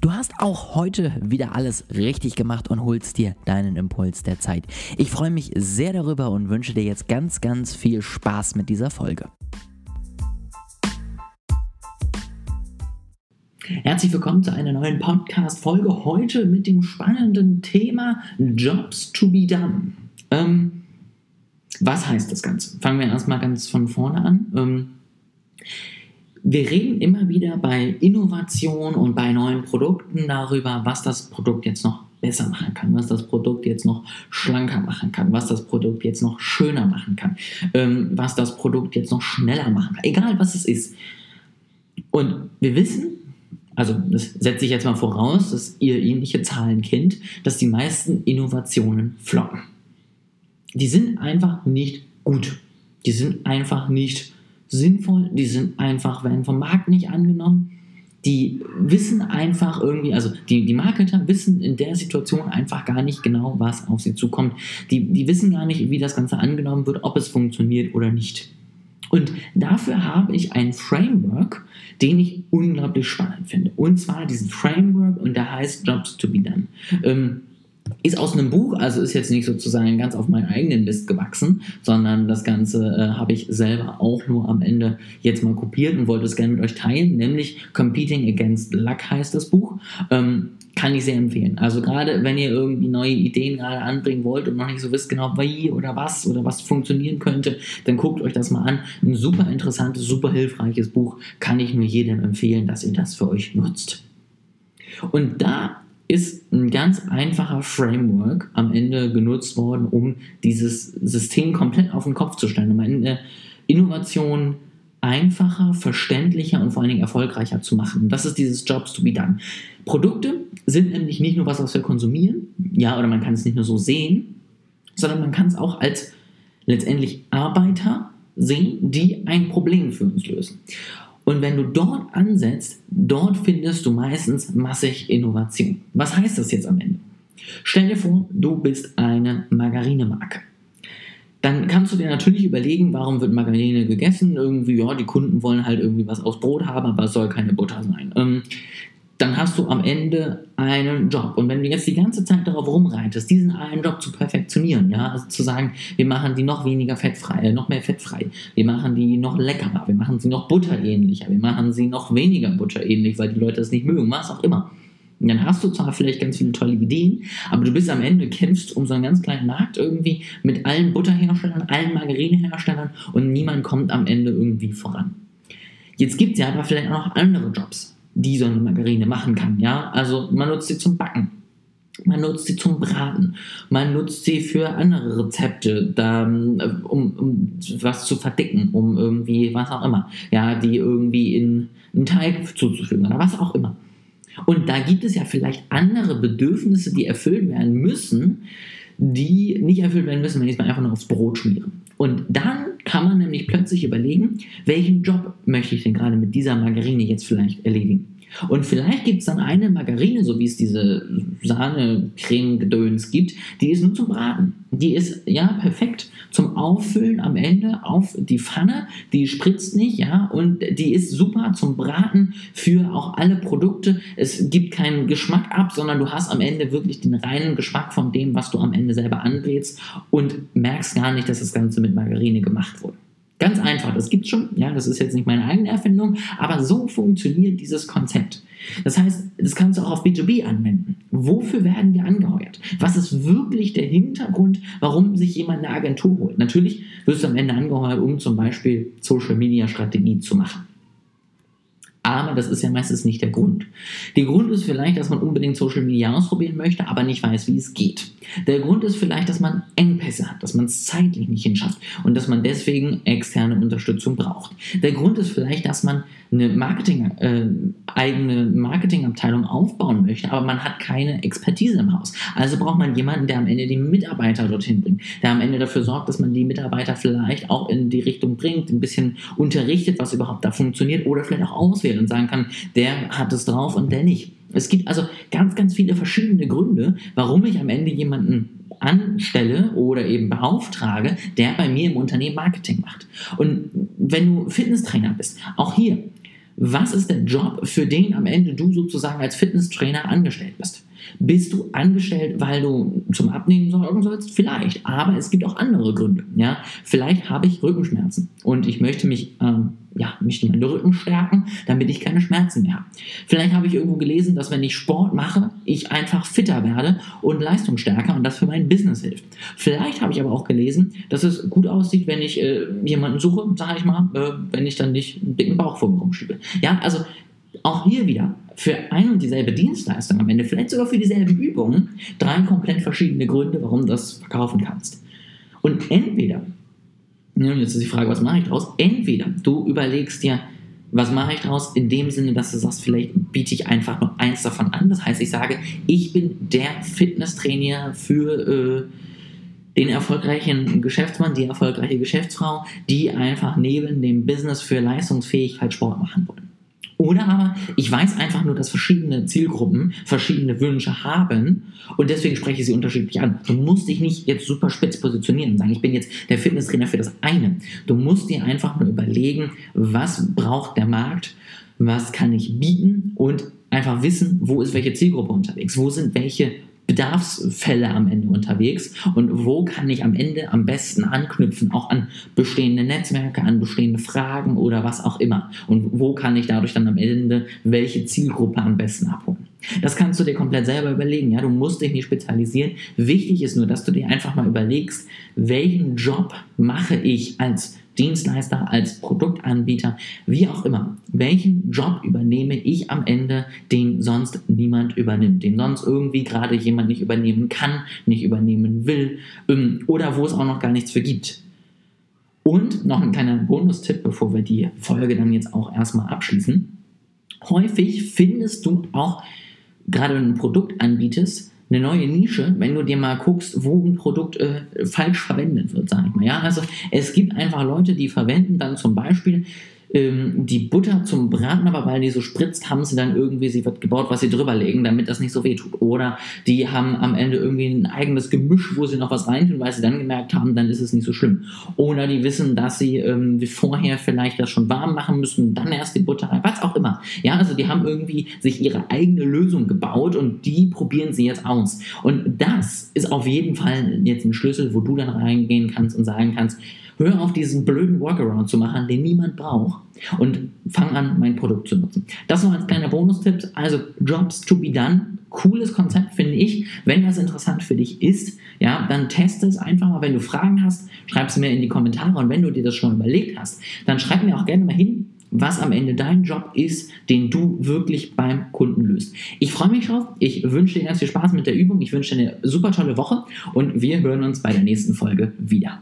Du hast auch heute wieder alles richtig gemacht und holst dir deinen Impuls der Zeit. Ich freue mich sehr darüber und wünsche dir jetzt ganz, ganz viel Spaß mit dieser Folge. Herzlich willkommen zu einer neuen Podcast-Folge. Heute mit dem spannenden Thema Jobs to be done. Ähm, was heißt das Ganze? Fangen wir erstmal ganz von vorne an. Ähm, wir reden immer wieder bei Innovation und bei neuen Produkten darüber, was das Produkt jetzt noch besser machen kann, was das Produkt jetzt noch schlanker machen kann, was das Produkt jetzt noch schöner machen kann, ähm, was das Produkt jetzt noch schneller machen kann, egal was es ist. Und wir wissen, also das setze ich jetzt mal voraus, dass ihr ähnliche Zahlen kennt, dass die meisten Innovationen floppen. Die sind einfach nicht gut. Die sind einfach nicht sinnvoll, die sind einfach, werden vom Markt nicht angenommen. Die wissen einfach irgendwie, also die, die Marketer wissen in der Situation einfach gar nicht genau, was auf sie zukommt. Die, die wissen gar nicht, wie das Ganze angenommen wird, ob es funktioniert oder nicht. Und dafür habe ich ein Framework, den ich unglaublich spannend finde. Und zwar diesen Framework und der heißt Jobs to be Done. Ähm, ist aus einem Buch, also ist jetzt nicht sozusagen ganz auf meinen eigenen Mist gewachsen, sondern das Ganze äh, habe ich selber auch nur am Ende jetzt mal kopiert und wollte es gerne mit euch teilen, nämlich Competing Against Luck heißt das Buch. Ähm, kann ich sehr empfehlen. Also gerade wenn ihr irgendwie neue Ideen gerade anbringen wollt und noch nicht so wisst genau wie oder was oder was funktionieren könnte, dann guckt euch das mal an. Ein super interessantes, super hilfreiches Buch. Kann ich nur jedem empfehlen, dass ihr das für euch nutzt. Und da ist ein ganz einfacher Framework am Ende genutzt worden, um dieses System komplett auf den Kopf zu stellen, um eine Innovation einfacher, verständlicher und vor allen Dingen erfolgreicher zu machen. Das ist dieses Jobs to be done. Produkte sind nämlich nicht nur was, was wir konsumieren, ja, oder man kann es nicht nur so sehen, sondern man kann es auch als letztendlich Arbeiter sehen, die ein Problem für uns lösen. Und wenn du dort ansetzt, dort findest du meistens massig Innovation. Was heißt das jetzt am Ende? Stell dir vor, du bist eine Margarinemarke. Dann kannst du dir natürlich überlegen, warum wird Margarine gegessen? Irgendwie, ja, die Kunden wollen halt irgendwie was aufs Brot haben, aber es soll keine Butter sein. Ähm, dann hast du am Ende einen Job. Und wenn du jetzt die ganze Zeit darauf rumreitest, diesen einen Job zu perfektionieren, ja, also zu sagen, wir machen die noch weniger fettfrei, äh, noch mehr fettfrei, wir machen die noch leckerer, wir machen sie noch butterähnlicher, wir machen sie noch weniger butterähnlich, weil die Leute es nicht mögen, was auch immer. Und dann hast du zwar vielleicht ganz viele tolle Ideen, aber du bist am Ende, kämpfst um so einen ganz kleinen Markt irgendwie mit allen Butterherstellern, allen Margarineherstellern und niemand kommt am Ende irgendwie voran. Jetzt gibt es ja aber vielleicht auch noch andere Jobs die so eine Margarine machen kann. Ja? Also man nutzt sie zum Backen. Man nutzt sie zum Braten. Man nutzt sie für andere Rezepte, da, um, um was zu verdicken, um irgendwie, was auch immer. Ja, die irgendwie in einen Teig zuzufügen oder was auch immer. Und da gibt es ja vielleicht andere Bedürfnisse, die erfüllt werden müssen, die nicht erfüllt werden müssen, wenn ich es mal einfach nur aufs Brot schmiere. Und dann kann man nämlich plötzlich überlegen, welchen Job möchte ich denn gerade mit dieser Margarine jetzt vielleicht erledigen. Und vielleicht gibt es dann eine Margarine, so wie es diese Sahne-Creme-Gedöns gibt, die ist nur zum Braten. Die ist ja perfekt zum Auffüllen am Ende auf die Pfanne. Die spritzt nicht, ja, und die ist super zum Braten für auch alle Produkte. Es gibt keinen Geschmack ab, sondern du hast am Ende wirklich den reinen Geschmack von dem, was du am Ende selber anbrätst und merkst gar nicht, dass das Ganze mit Margarine gemacht wurde. Ganz einfach, das gibt es schon, ja, das ist jetzt nicht meine eigene Erfindung, aber so funktioniert dieses Konzept. Das heißt, das kannst du auch auf B2B anwenden. Wofür werden wir angeheuert? Was ist wirklich der Hintergrund, warum sich jemand eine Agentur holt? Natürlich wirst du am Ende angeheuert, um zum Beispiel Social Media Strategie zu machen. Aber das ist ja meistens nicht der Grund. Der Grund ist vielleicht, dass man unbedingt Social Media ausprobieren möchte, aber nicht weiß, wie es geht. Der Grund ist vielleicht, dass man Engpässe hat, dass man es zeitlich nicht hinschafft und dass man deswegen externe Unterstützung braucht. Der Grund ist vielleicht, dass man eine Marketing, äh, eigene Marketingabteilung aufbauen möchte, aber man hat keine Expertise im Haus. Also braucht man jemanden, der am Ende die Mitarbeiter dorthin bringt, der am Ende dafür sorgt, dass man die Mitarbeiter vielleicht auch in die Richtung bringt, ein bisschen unterrichtet, was überhaupt da funktioniert oder vielleicht auch auswählt und sagen kann, der hat es drauf und der nicht. Es gibt also ganz, ganz viele verschiedene Gründe, warum ich am Ende jemanden anstelle oder eben beauftrage, der bei mir im Unternehmen Marketing macht. Und wenn du Fitnesstrainer bist, auch hier, was ist der Job, für den am Ende du sozusagen als Fitnesstrainer angestellt bist? Bist du angestellt, weil du zum Abnehmen sorgen sollst? Vielleicht, aber es gibt auch andere Gründe. Ja? Vielleicht habe ich Rückenschmerzen und ich möchte mich, ähm, ja, möchte meinen Rücken stärken, damit ich keine Schmerzen mehr habe. Vielleicht habe ich irgendwo gelesen, dass wenn ich Sport mache, ich einfach fitter werde und leistungsstärker und das für mein Business hilft. Vielleicht habe ich aber auch gelesen, dass es gut aussieht, wenn ich äh, jemanden suche, sage ich mal, äh, wenn ich dann nicht einen dicken Bauch vor mir rumschiebe. Ja, also auch hier wieder für ein und dieselbe Dienstleistung am Ende, vielleicht sogar für dieselben Übungen, drei komplett verschiedene Gründe, warum du das verkaufen kannst. Und entweder, jetzt ist die Frage, was mache ich daraus? Entweder du überlegst dir, was mache ich daraus? In dem Sinne, dass du sagst, vielleicht biete ich einfach nur eins davon an. Das heißt, ich sage, ich bin der Fitnesstrainer für äh, den erfolgreichen Geschäftsmann, die erfolgreiche Geschäftsfrau, die einfach neben dem Business für Leistungsfähigkeit Sport machen wollen. Oder aber ich weiß einfach nur, dass verschiedene Zielgruppen verschiedene Wünsche haben und deswegen spreche ich sie unterschiedlich an. Du musst dich nicht jetzt super spitz positionieren und sagen, ich bin jetzt der Fitnesstrainer für das eine. Du musst dir einfach nur überlegen, was braucht der Markt, was kann ich bieten und einfach wissen, wo ist welche Zielgruppe unterwegs, wo sind welche Bedarfsfälle am Ende unterwegs und wo kann ich am Ende am besten anknüpfen, auch an bestehende Netzwerke, an bestehende Fragen oder was auch immer. Und wo kann ich dadurch dann am Ende welche Zielgruppe am besten abholen. Das kannst du dir komplett selber überlegen. Ja, du musst dich nicht spezialisieren. Wichtig ist nur, dass du dir einfach mal überlegst, welchen Job mache ich als Dienstleister, als Produktanbieter, wie auch immer. Welchen Job übernehme ich am Ende, den sonst niemand übernimmt, den sonst irgendwie gerade jemand nicht übernehmen kann, nicht übernehmen will ähm, oder wo es auch noch gar nichts für gibt. Und noch ein kleiner Bonustipp, bevor wir die Folge dann jetzt auch erstmal abschließen. Häufig findest du auch, gerade ein Produkt anbietest, eine neue Nische, wenn du dir mal guckst, wo ein Produkt äh, falsch verwendet wird, sag ich mal. Ja, also es gibt einfach Leute, die verwenden dann zum Beispiel ähm, die Butter zum Braten, aber weil die so spritzt, haben sie dann irgendwie sie wird gebaut, was sie drüber legen, damit das nicht so weh tut. Oder die haben am Ende irgendwie ein eigenes Gemisch, wo sie noch was reintun, weil sie dann gemerkt haben, dann ist es nicht so schlimm. Oder die wissen, dass sie ähm, vorher vielleicht das schon warm machen müssen, dann erst die Butter rein, was auch immer. Ja, also die haben irgendwie sich ihre eigene Lösung gebaut und die probieren sie jetzt aus. Und das ist auf jeden Fall jetzt ein Schlüssel, wo du dann reingehen kannst und sagen kannst, Hör auf, diesen blöden Workaround zu machen, den niemand braucht und fang an, mein Produkt zu nutzen. Das noch als kleiner Bonustipp. Also Jobs to be done. Cooles Konzept, finde ich. Wenn das interessant für dich ist, ja, dann teste es einfach mal. Wenn du Fragen hast, schreib es mir in die Kommentare. Und wenn du dir das schon überlegt hast, dann schreib mir auch gerne mal hin, was am Ende dein Job ist, den du wirklich beim Kunden löst. Ich freue mich drauf. Ich wünsche dir ganz viel Spaß mit der Übung. Ich wünsche dir eine super tolle Woche und wir hören uns bei der nächsten Folge wieder.